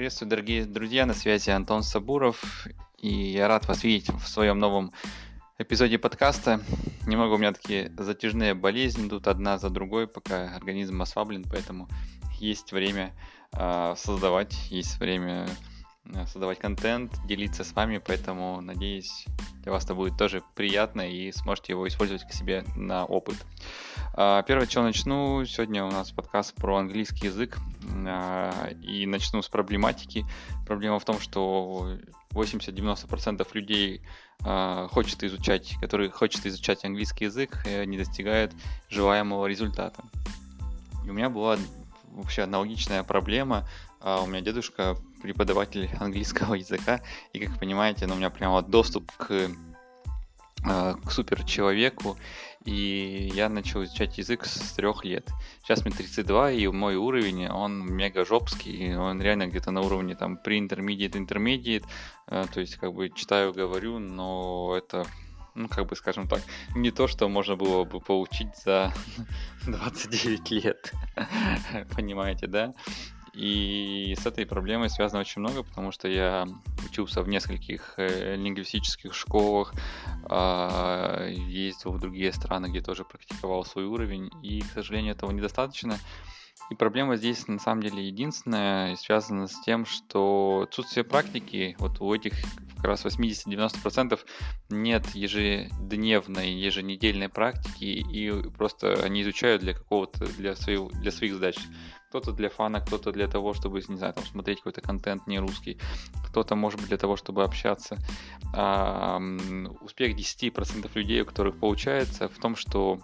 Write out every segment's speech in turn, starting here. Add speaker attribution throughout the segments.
Speaker 1: Приветствую, дорогие друзья, на связи Антон Сабуров, и я рад вас видеть в своем новом эпизоде подкаста. Немного у меня такие затяжные болезни, тут одна за другой, пока организм ослаблен, поэтому есть время э, создавать, есть время создавать контент, делиться с вами, поэтому надеюсь, для вас это будет тоже приятно и сможете его использовать к себе на опыт. А, первое, чего начну, сегодня у нас подкаст про английский язык а, и начну с проблематики. Проблема в том, что 80-90% людей а, хочет изучать, которые хочет изучать английский язык, не достигают желаемого результата. И у меня была вообще аналогичная проблема. У меня дедушка преподаватель английского языка, и, как понимаете, ну, у меня прямо доступ к, э, к супер человеку, и я начал изучать язык с трех лет. Сейчас мне 32, и мой уровень, он мега жопский, он реально где-то на уровне там pre-intermediate, intermediate, э, то есть как бы читаю, говорю, но это ну, как бы, скажем так, не то, что можно было бы получить за 29 лет. Понимаете, да? И с этой проблемой связано очень много, потому что я учился в нескольких э, лингвистических школах, э, ездил в другие страны, где тоже практиковал свой уровень, и, к сожалению, этого недостаточно. И проблема здесь на самом деле единственная, связана с тем, что отсутствие практики, вот у этих как раз 80-90% нет ежедневной, еженедельной практики, и просто они изучают для какого-то, для, своего, для своих задач. Кто-то для фана, кто-то для того, чтобы, не знаю, там, смотреть какой-то контент не русский, кто-то, может быть, для того, чтобы общаться. А, успех 10% людей, у которых получается, в том, что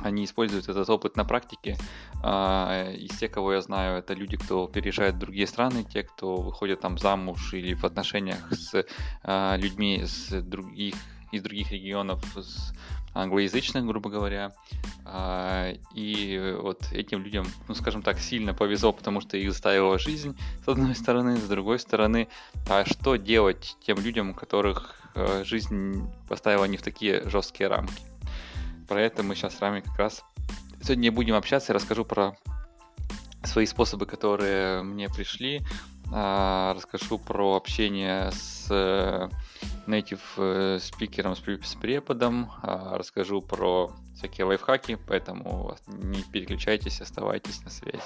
Speaker 1: они используют этот опыт на практике. А, из тех, кого я знаю, это люди, кто переезжает в другие страны, те, кто выходит там замуж или в отношениях с а, людьми с других, из других регионов, с англоязычных, грубо говоря. А, и вот этим людям, ну, скажем так, сильно повезло, потому что их заставила жизнь, с одной стороны, с другой стороны, а что делать тем людям, которых э, жизнь поставила не в такие жесткие рамки? Про это мы сейчас с вами как раз сегодня будем общаться, я расскажу про свои способы, которые мне пришли, а, расскажу про общение с native э, спикером, с преподом, а, расскажу про всякие лайфхаки, поэтому не переключайтесь, оставайтесь на связи.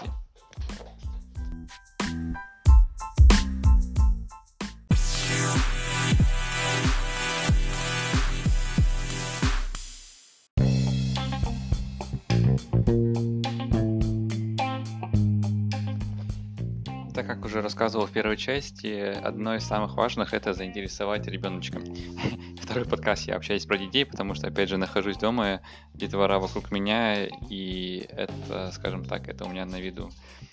Speaker 1: Уже рассказывал в первой части, одно из самых важных это заинтересовать ребеночка. Второй подкаст я общаюсь про детей, потому что, опять же, нахожусь дома, детвора вокруг меня, и это, скажем так, это у меня на виду.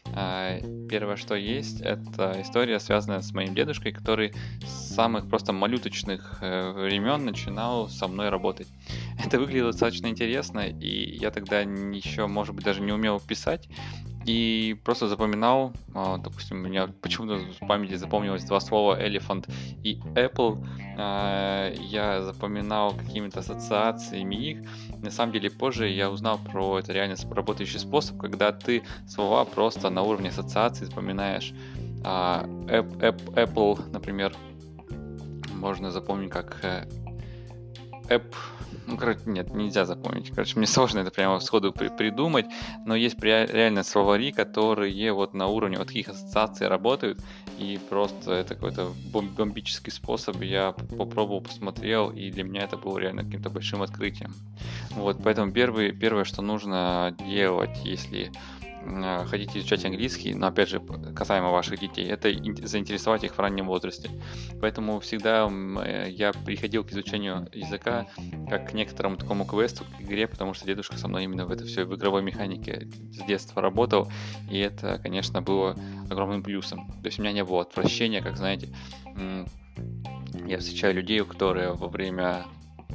Speaker 1: А, первое, что есть, это история, связанная с моим дедушкой, который с самых просто малюточных э, времен начинал со мной работать. Это выглядело достаточно интересно, и я тогда еще, может быть, даже не умел писать, и просто запоминал, а, допустим, у меня почему-то в памяти запомнилось два слова elephant и apple. А, я запоминал какими-то ассоциациями их. На самом деле позже я узнал про это реально работающий способ, когда ты слова просто на уровне ассоциации запоминаешь. А, apple, например, можно запомнить как э, app ну, короче, нет, нельзя запомнить. Короче, мне сложно это прямо сходу при придумать, но есть реально словари, которые вот на уровне вот таких ассоциаций работают, и просто это какой-то бомбический способ. Я попробовал, посмотрел, и для меня это было реально каким-то большим открытием. Вот, поэтому первый, первое, что нужно делать, если хотите изучать английский, но опять же, касаемо ваших детей, это заинтересовать их в раннем возрасте. Поэтому всегда э, я приходил к изучению языка как к некоторому такому квесту, к игре, потому что дедушка со мной именно в это все в игровой механике с детства работал, и это, конечно, было огромным плюсом. То есть у меня не было отвращения, как знаете, я встречаю людей, которые во время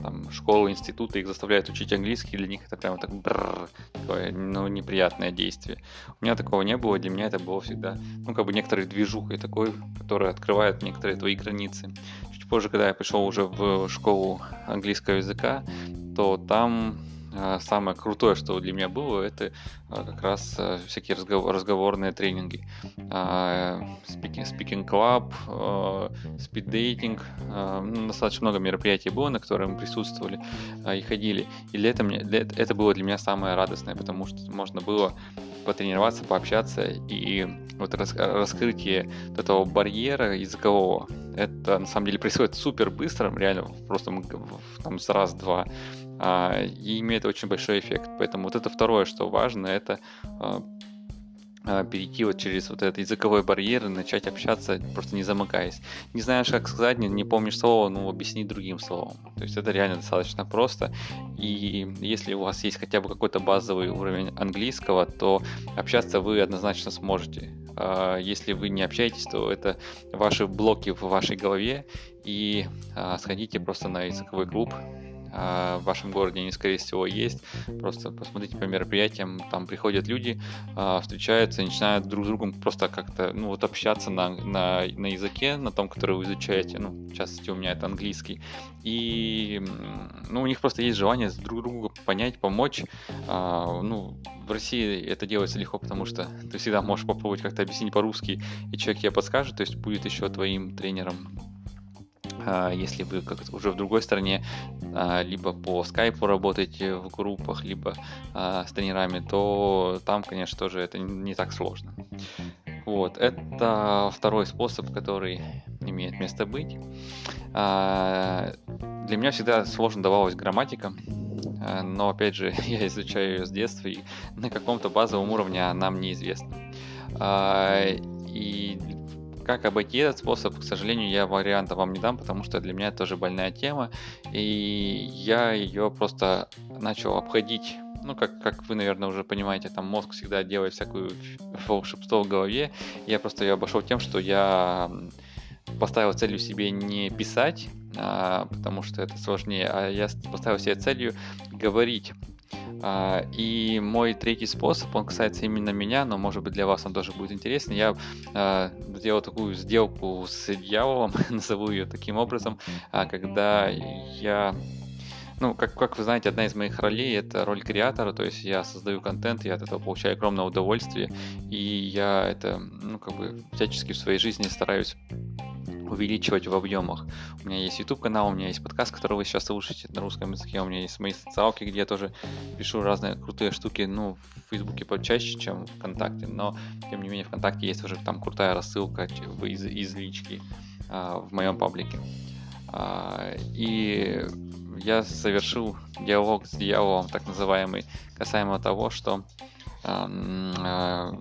Speaker 1: там, школы, институты их заставляют учить английский, для них это прямо так бррр, такое, ну, неприятное действие. У меня такого не было, для меня это было всегда, ну, как бы некоторой движухой такой, которая открывает некоторые твои границы. Чуть позже, когда я пришел уже в школу английского языка, то там самое крутое, что для меня было, это а, как раз а, всякие разговор, разговорные тренинги. Speaking, Club, Speed Dating. Достаточно много мероприятий было, на которые мы присутствовали и ходили. И для этого, для, это было для меня самое радостное, потому что можно было потренироваться, пообщаться, и вот рас, раскрытие вот этого барьера языкового, это на самом деле происходит супер быстро, реально просто там с раз-два а, и имеет очень большой эффект. Поэтому вот это второе, что важно, это а, а, перейти вот через вот этот языковой барьер и начать общаться, просто не замыкаясь. Не знаешь, как сказать, не, не помнишь слово, ну, объясни другим словом. То есть это реально достаточно просто. И если у вас есть хотя бы какой-то базовый уровень английского, то общаться вы однозначно сможете. Если вы не общаетесь, то это ваши блоки в вашей голове, и сходите просто на языковой клуб, а, в вашем городе они, скорее всего, есть. Просто посмотрите по мероприятиям, там приходят люди, а, встречаются начинают друг с другом просто как-то, ну, вот общаться на, на, на языке, на том, который вы изучаете. Ну, в частности, у меня это английский. И, ну, у них просто есть желание друг друга понять, помочь. А, ну, в России это делается легко, потому что ты всегда можешь попробовать как-то объяснить по-русски, и человек тебе подскажет, то есть будет еще твоим тренером а, если вы как уже в другой стране, а, либо по скайпу работаете в группах, либо а, с тренерами, то там, конечно, тоже это не так сложно. Вот, это второй способ, который имеет место быть. Для меня всегда сложно давалась грамматика, но, опять же, я изучаю ее с детства, и на каком-то базовом уровне она мне известна. И как обойти этот способ, к сожалению, я варианта вам не дам, потому что для меня это тоже больная тема, и я ее просто начал обходить. Ну, как, как вы, наверное, уже понимаете, там мозг всегда делает всякую волшебство в голове. Я просто ее обошел тем, что я поставил целью себе не писать, а, потому что это сложнее, а я поставил себе целью говорить и мой третий способ, он касается именно меня, но может быть для вас он тоже будет интересен. Я а, сделал такую сделку с дьяволом, назову ее таким образом, а, когда я ну, как, как вы знаете, одна из моих ролей это роль креатора, то есть я создаю контент, я от этого получаю огромное удовольствие, и я это, ну, как бы всячески в своей жизни стараюсь увеличивать в объемах. У меня есть YouTube канал, у меня есть подкаст, который вы сейчас слушаете на русском языке, у меня есть мои социалки, где я тоже пишу разные крутые штуки, ну, в Фейсбуке почаще, чем в ВКонтакте, но, тем не менее, ВКонтакте есть уже там крутая рассылка из, из лички а, в моем паблике. А, и я совершил диалог с дьяволом, так называемый, касаемо того, что а,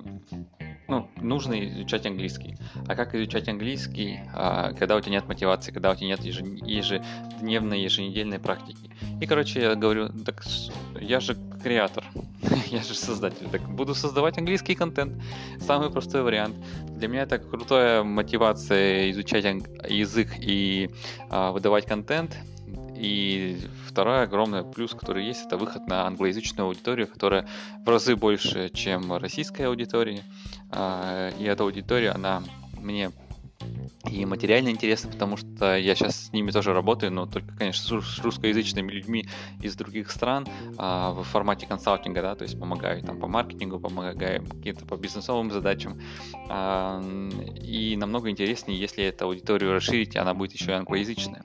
Speaker 1: ну, нужно изучать английский. А как изучать английский, а, когда у тебя нет мотивации, когда у тебя нет ежедневной, еженедельной практики? И, короче, я говорю, так я же креатор, я же создатель, так буду создавать английский контент. Самый простой вариант. Для меня это крутая мотивация изучать язык и а, выдавать контент. И второй огромный плюс, который есть, это выход на англоязычную аудиторию, которая в разы больше, чем российская аудитория. А, и эта аудитория, она мне и материально интересно, потому что я сейчас с ними тоже работаю, но только, конечно, с русскоязычными людьми из других стран а, в формате консалтинга, да, то есть помогаю там по маркетингу, помогаю каким-то по бизнесовым задачам. А, и намного интереснее, если эту аудиторию расширить, она будет еще и англоязычная.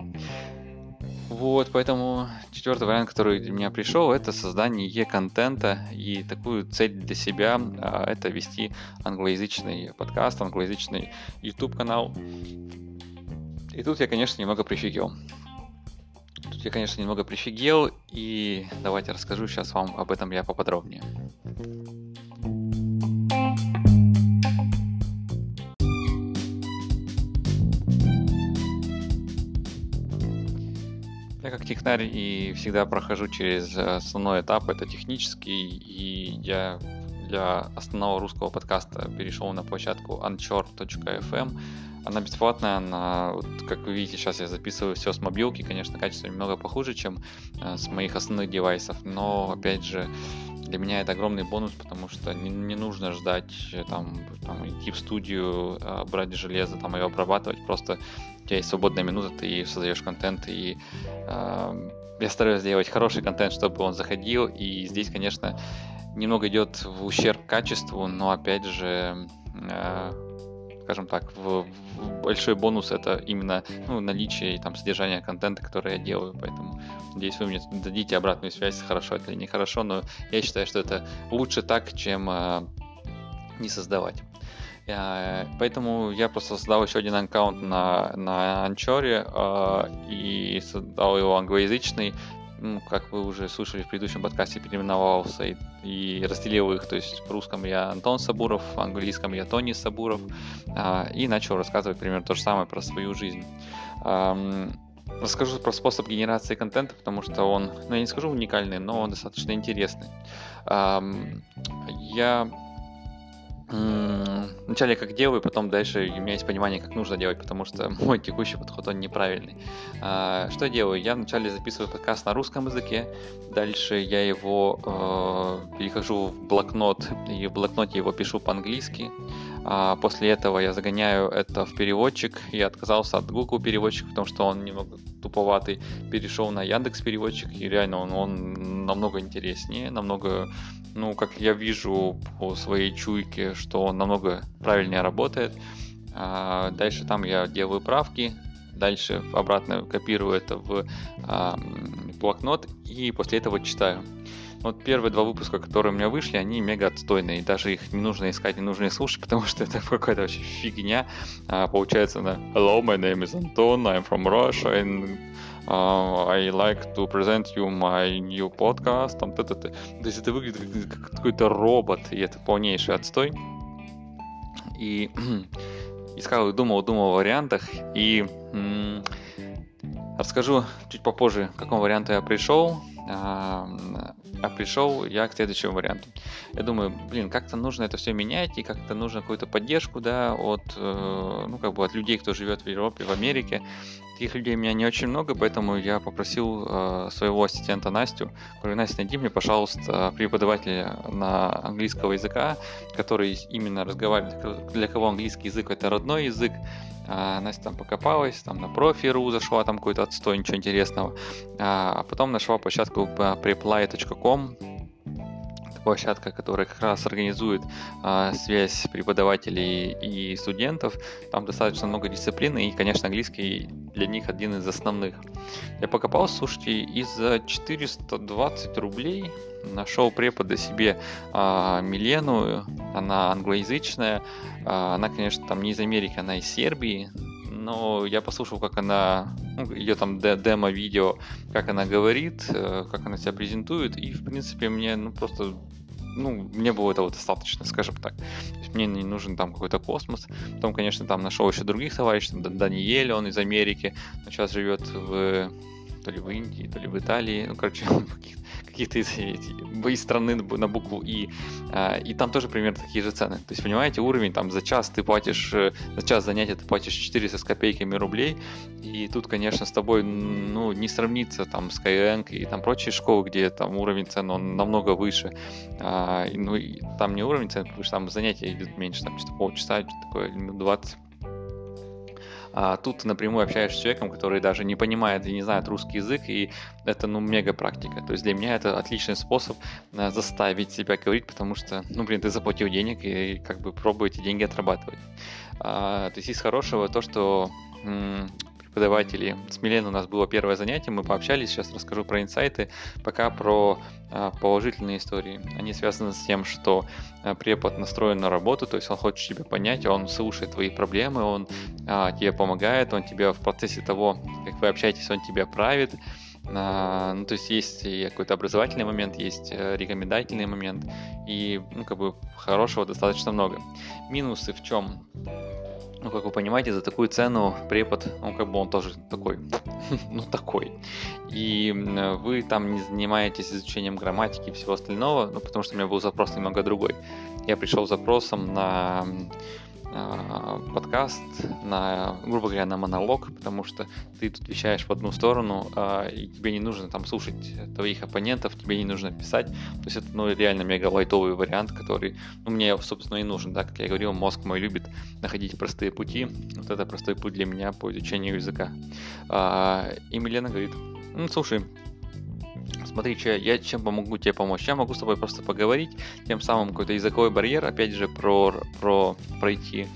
Speaker 1: Вот, поэтому четвертый вариант, который у меня пришел, это создание контента и такую цель для себя, а, это вести англоязычный подкаст, англоязычный YouTube канал. И тут я, конечно, немного прифигел. Тут я, конечно, немного прифигел, и давайте расскажу сейчас вам об этом я поподробнее. Я как технарь и всегда прохожу через э, основной этап, это технический, и я для основного русского подкаста перешел на площадку anchor.fm. Она бесплатная, она, вот, как вы видите, сейчас я записываю все с мобилки, конечно, качество немного похуже, чем э, с моих основных девайсов, но, опять же, для меня это огромный бонус, потому что не, не нужно ждать, э, там, там, идти в студию, э, брать железо, там, ее обрабатывать, просто тебя есть свободная минута, ты создаешь контент и э, я стараюсь делать хороший контент, чтобы он заходил, и здесь, конечно, немного идет в ущерб качеству, но опять же, э, скажем так, в, в большой бонус это именно ну, наличие и там содержание контента, который я делаю, поэтому надеюсь, вы мне дадите обратную связь, хорошо это или нехорошо, но я считаю, что это лучше так, чем э, не создавать. Э, поэтому я просто создал еще один аккаунт на, на Анчоре э, и создал его англоязычный, ну, как вы уже слышали в предыдущем подкасте, переименовался и, и разделил их. То есть в русском я Антон Сабуров, в английском я Тони Сабуров. Э, и начал рассказывать примерно то же самое про свою жизнь. Расскажу про способ генерации контента, потому что он, ну я не скажу уникальный, но он достаточно интересный. Я вначале как делаю, потом дальше у меня есть понимание, как нужно делать, потому что мой текущий подход, он неправильный. А, что я делаю? Я вначале записываю подкаст на русском языке, дальше я его э, перехожу в блокнот, и в блокноте его пишу по-английски. А после этого я загоняю это в переводчик. Я отказался от Google переводчика, потому что он немного туповатый. Перешел на Яндекс переводчик, и реально он, он намного интереснее, намного ну, как я вижу по своей чуйке, что он намного правильнее работает. А, дальше там я делаю правки, дальше обратно копирую это в а, блокнот и после этого читаю. Вот первые два выпуска, которые у меня вышли, они мега отстойные. Даже их не нужно искать, не нужно их слушать, потому что это какая-то вообще фигня. А, получается на Hello, my name is Anton, I'm from Russia, and uh, I like to present you my new podcast, там, т -т -т. То есть это выглядит как какой-то робот, и это полнейший отстой. И искал, думал, думал о вариантах, и расскажу чуть попозже, к какому варианту я пришел. А, а пришел я к следующему варианту. Я думаю, блин, как-то нужно это все менять, и как-то нужно какую-то поддержку, да, от, э, ну, как бы от людей, кто живет в Европе, в Америке. Таких людей у меня не очень много, поэтому я попросил э, своего ассистента Настю, говорю, Настя, найди мне, пожалуйста, преподавателя на английского языка, который именно разговаривает, для кого английский язык это родной язык. А, Настя там покопалась, там на профи.ру зашла, там какой-то отстой, ничего интересного. А, а потом нашла площадку preply.com, площадка, которая как раз организует а, связь преподавателей и студентов. Там достаточно много дисциплин, и, конечно, английский для них один из основных. Я покопал, слушайте, и за 420 рублей нашел препода себе а, Милену, она англоязычная, а, она, конечно, там не из Америки, она из Сербии, но я послушал, как она, ну, ее там демо-видео, как она говорит, э, как она себя презентует, и, в принципе, мне, ну, просто ну, мне было этого достаточно, скажем так. То есть мне не нужен там какой-то космос. Потом, конечно, там нашел еще других товарищей, там Даниэль, он из Америки, но сейчас живет в то ли в Индии, то ли в Италии, ну, короче, каких-то из, из страны на букву И, а, и там тоже примерно такие же цены. То есть, понимаете, уровень там за час ты платишь, э, за час занятия ты платишь 400 с копейками рублей, и тут, конечно, с тобой, ну, не сравнится там Skyeng и там прочие школы, где там уровень цен, он намного выше. А, ну, и там не уровень цен, потому что там занятия идут меньше, там что-то полчаса, что-то такое, 20 а тут ты напрямую общаешься с человеком, который даже не понимает и не знает русский язык, и это, ну, мега практика. То есть для меня это отличный способ э, заставить себя говорить, потому что, ну, блин, ты заплатил денег и как бы пробуй эти деньги отрабатывать. А, то есть из хорошего то, что преподавателей. С Миленой у нас было первое занятие, мы пообщались, сейчас расскажу про инсайты, пока про а, положительные истории. Они связаны с тем, что а, препод настроен на работу, то есть он хочет тебя понять, он слушает твои проблемы, он а, тебе помогает, он тебе в процессе того, как вы общаетесь, он тебя правит, ну, то есть есть какой-то образовательный момент, есть э, рекомендательный момент, и ну, как бы хорошего достаточно много. Минусы в чем? Ну, как вы понимаете, за такую цену препод, ну, как бы он тоже такой, ну, такой. И вы там не занимаетесь изучением грамматики и всего остального, ну, потому что у меня был запрос немного другой. Я пришел с запросом на подкаст, на, грубо говоря, на монолог, потому что ты тут вещаешь в одну сторону, а, и тебе не нужно там слушать твоих оппонентов, тебе не нужно писать. То есть это ну, реально мега лайтовый вариант, который ну, мне, собственно, и нужен. Да? Как я говорил, мозг мой любит находить простые пути. Вот это простой путь для меня по изучению языка. А, и Милена говорит, ну, слушай, смотри, че, я чем помогу тебе помочь? Я могу с тобой просто поговорить, тем самым какой-то языковой барьер, опять же, про, про пройти,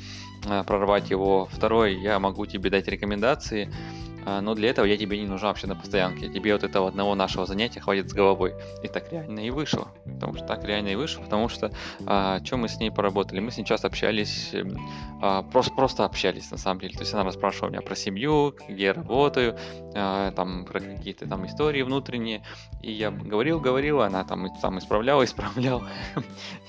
Speaker 1: э, прорвать его. Второй, я могу тебе дать рекомендации, но для этого я тебе не нужна вообще на постоянке. Тебе вот этого одного нашего занятия хватит с головой. И так реально и вышло. Потому что так реально и вышло, потому что а, чем мы с ней поработали? Мы с ней часто общались, эм, а, просто, просто общались на самом деле. То есть она расспрашивала меня про семью, где я работаю, а, там про какие-то там истории внутренние. И я говорил, говорил, она там, там исправляла, исправляла.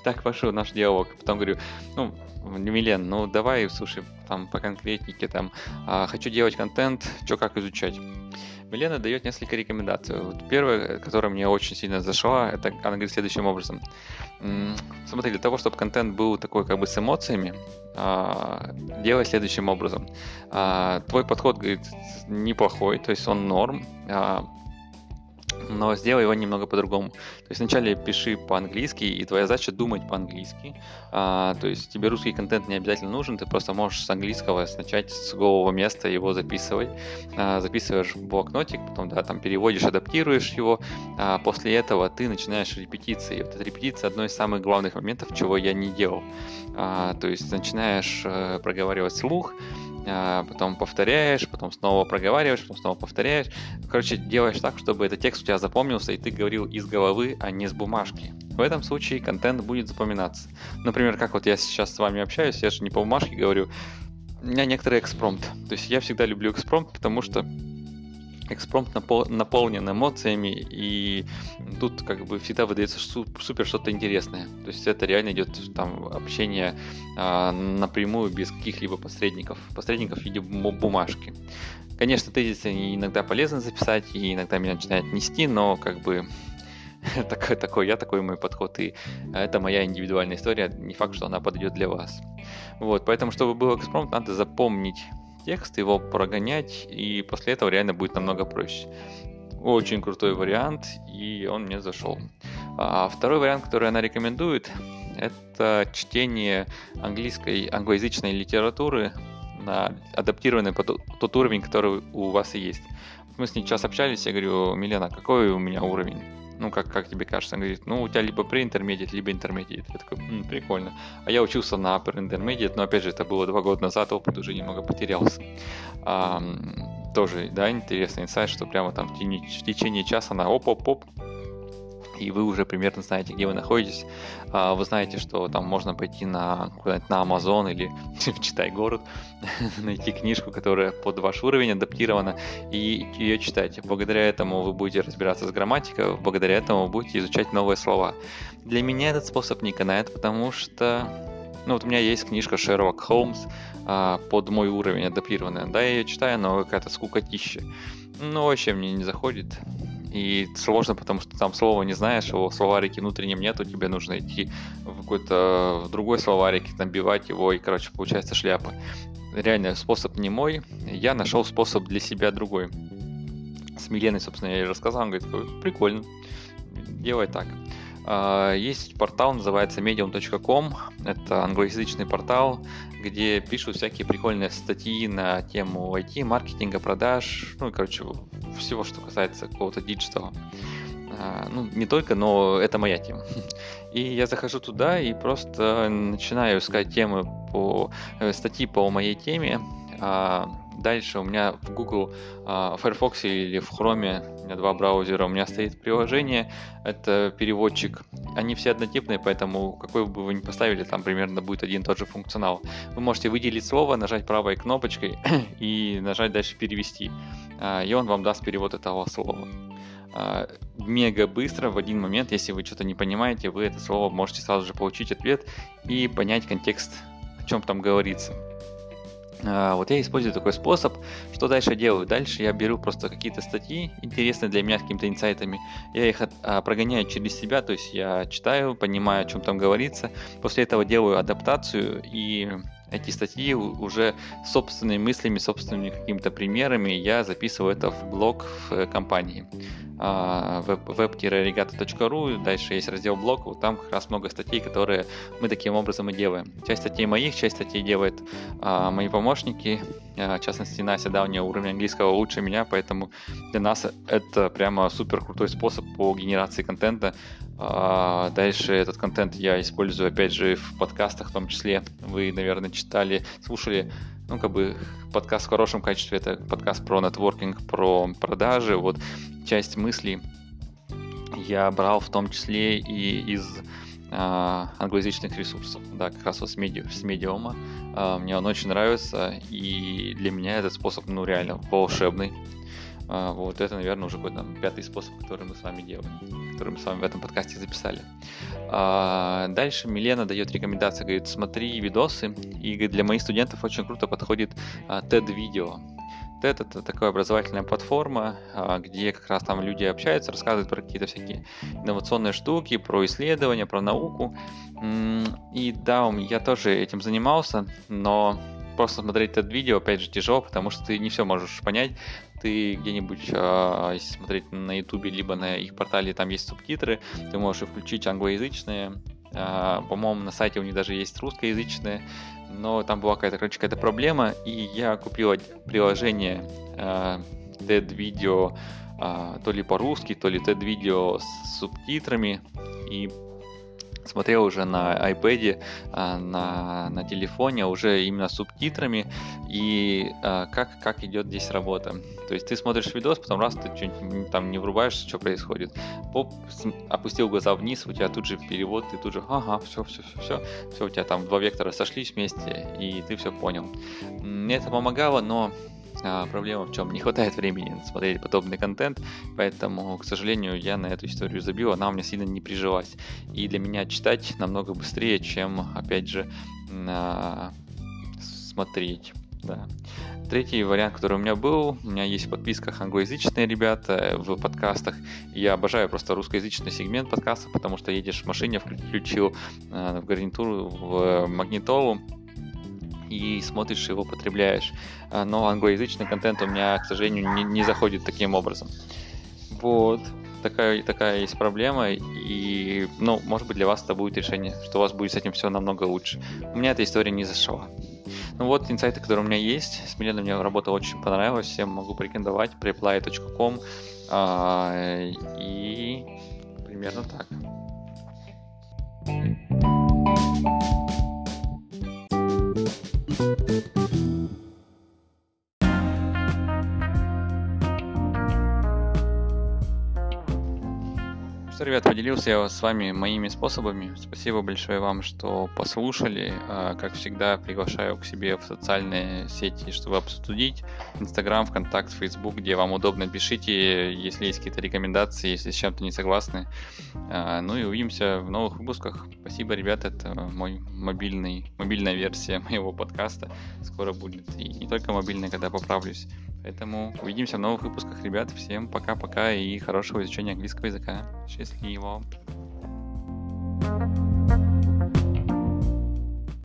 Speaker 1: так пошел наш диалог. Потом говорю, ну, Милен, ну давай, слушай, там по конкретнике, там, а, хочу делать контент, что как изучать. Милена дает несколько рекомендаций. Вот первая, которая мне очень сильно зашла, это она говорит следующим образом. Смотри, для того, чтобы контент был такой как бы с эмоциями, а, делай следующим образом. А, твой подход, говорит, неплохой, то есть он норм, а, но сделай его немного по-другому. То есть вначале пиши по-английски, и твоя задача думать по-английски. А, то есть тебе русский контент не обязательно нужен, ты просто можешь с английского начать с голого места его записывать. А, записываешь блокнотик, потом да, там переводишь, адаптируешь его. А после этого ты начинаешь репетиции. И вот эта репетиция одно из самых главных моментов, чего я не делал. А, то есть начинаешь э, проговаривать слух, потом повторяешь, потом снова проговариваешь, потом снова повторяешь. Короче, делаешь так, чтобы этот текст у тебя запомнился, и ты говорил из головы, а не с бумажки. В этом случае контент будет запоминаться. Например, как вот я сейчас с вами общаюсь, я же не по бумажке говорю, у меня некоторый экспромт. То есть я всегда люблю экспромт, потому что экспромт напол- наполнен эмоциями, и тут как бы всегда выдается супер что-то интересное. То есть это реально идет там общение а, напрямую без каких-либо посредников. Посредников в виде бумажки. Конечно, тезисы иногда полезно записать, и иногда меня начинает нести, но как бы такой, такой я, такой мой подход, и это моя индивидуальная история, не факт, что она подойдет для вас. Вот, поэтому, чтобы был экспромт, надо запомнить текст, его прогонять, и после этого реально будет намного проще. Очень крутой вариант, и он мне зашел. А второй вариант, который она рекомендует, это чтение английской, англоязычной литературы на адаптированный под тот уровень, который у вас есть. Мы с ней сейчас общались, я говорю, Милена, какой у меня уровень? Ну, как, как тебе кажется, он говорит, ну, у тебя либо pre-intermediate, либо intermediate. Я такой, М, прикольно. А я учился на upper intermediate, но, опять же, это было два года назад, опыт уже немного потерялся. А, тоже, да, интересный инсайт, что прямо там в течение, в течение часа на оп-оп-оп и вы уже примерно знаете, где вы находитесь. А, вы знаете, что там можно пойти на, куда-нибудь на Amazon или читай город, найти книжку, которая под ваш уровень адаптирована, и ее читать. Благодаря этому вы будете разбираться с грамматикой, благодаря этому вы будете изучать новые слова. Для меня этот способ не канает, потому что ну вот у меня есть книжка Шерлок Холмс а, под мой уровень адаптированная. Да, я ее читаю, но какая-то скукотища. Ну, вообще мне не заходит. И сложно, потому что там слова не знаешь, его в словарике внутреннем нету, тебе нужно идти в какой-то другой словарик, набивать его, и, короче, получается шляпа. Реально, способ не мой, я нашел способ для себя другой. С Миленой, собственно, я ей рассказал, он говорит, прикольно, делай так. А, есть портал, называется medium.com. Это англоязычный портал, где пишут всякие прикольные статьи на тему IT, маркетинга, продаж, ну, короче, всего, что касается какого-то digital а. А, ну, не только, но это моя тема. И я захожу туда и просто начинаю искать темы по э, статьи по моей теме. А, Дальше у меня в Google, в Firefox или в Chrome, у меня два браузера, у меня стоит приложение, это переводчик. Они все однотипные, поэтому какой бы вы ни поставили, там примерно будет один и тот же функционал. Вы можете выделить слово, нажать правой кнопочкой и нажать дальше перевести. А, и он вам даст перевод этого слова а, мега быстро в один момент, если вы что-то не понимаете, вы это слово можете сразу же получить ответ и понять контекст, о чем там говорится. А, вот я использую такой способ. Что дальше делаю? Дальше я беру просто какие-то статьи, интересные для меня, с какими-то инсайтами. Я их а, прогоняю через себя, то есть я читаю, понимаю, о чем там говорится. После этого делаю адаптацию и эти статьи уже собственными мыслями, собственными какими-то примерами я записываю это в блог в компании web-regata.ru, дальше есть раздел блог, вот там как раз много статей, которые мы таким образом и делаем. Часть статей моих, часть статей делают а, мои помощники, а, в частности Настя, да, у нее уровень английского лучше меня, поэтому для нас это прямо супер крутой способ по генерации контента. А, дальше этот контент я использую, опять же, в подкастах в том числе. Вы, наверное, читали, слушали ну, как бы подкаст в хорошем качестве, это подкаст про нетворкинг, про продажи, вот часть мыслей я брал в том числе и из э, англоязычных ресурсов, да, как раз вот с, меди, с медиума. Э, мне он очень нравится, и для меня этот способ, ну, реально волшебный. Э, вот это, наверное, уже какой-то пятый способ, который мы с вами делаем, который мы с вами в этом подкасте записали. Э, дальше Милена дает рекомендации, говорит, смотри видосы, и говорит, для моих студентов очень круто подходит TED-видео. TED это такая образовательная платформа, а, где как раз там люди общаются, рассказывают про какие-то всякие инновационные штуки, про исследования, про науку. И да, я тоже этим занимался, но просто смотреть это видео, опять же, тяжело, потому что ты не все можешь понять. Ты где-нибудь, э, если смотреть на ютубе, либо на их портале, там есть субтитры, ты можешь включить англоязычные. Э, по-моему, на сайте у них даже есть русскоязычные но там была какая-то, короче, какая-то проблема, и я купил приложение TED Video э, то ли по-русски, то ли TED Video с субтитрами, и смотрел уже на iPad, а, на, на телефоне, уже именно субтитрами, и а, как, как идет здесь работа. То есть ты смотришь видос, потом раз ты что-нибудь там не врубаешь, что происходит. Поп, опустил глаза вниз, у тебя тут же перевод, ты тут же, ага, все, все, все, все, все, у тебя там два вектора сошлись вместе, и ты все понял. Мне это помогало, но а, проблема в чем? Не хватает времени смотреть подобный контент, поэтому, к сожалению, я на эту историю забил, она у меня сильно не прижилась. И для меня читать намного быстрее, чем, опять же, смотреть. Да. Третий вариант, который у меня был, у меня есть в подписках англоязычные ребята в подкастах. Я обожаю просто русскоязычный сегмент подкаста, потому что едешь в машине, включил э, в гарнитуру, в магнитолу, и смотришь его, потребляешь. А, но англоязычный контент у меня, к сожалению, не, не заходит таким образом. Вот. Такая, такая есть проблема, и, ну, может быть, для вас это будет решение, что у вас будет с этим все намного лучше. У меня эта история не зашла. Ну вот инсайты, которые у меня есть. С Миленой мне работа очень понравилась, всем могу порекомендовать, preply.com а, и примерно так. うん。Что, ребят, поделился я с вами моими способами. Спасибо большое вам, что послушали. А, как всегда, приглашаю к себе в социальные сети, чтобы обсудить. Инстаграм, ВКонтакт, Фейсбук, где вам удобно, пишите, если есть какие-то рекомендации, если с чем-то не согласны. А, ну и увидимся в новых выпусках. Спасибо, ребят, это мой мобильный, мобильная версия моего подкаста. Скоро будет и не только мобильная, когда поправлюсь. Поэтому увидимся в новых выпусках, ребят. Всем пока-пока и хорошего изучения английского языка. Счастливо! thank you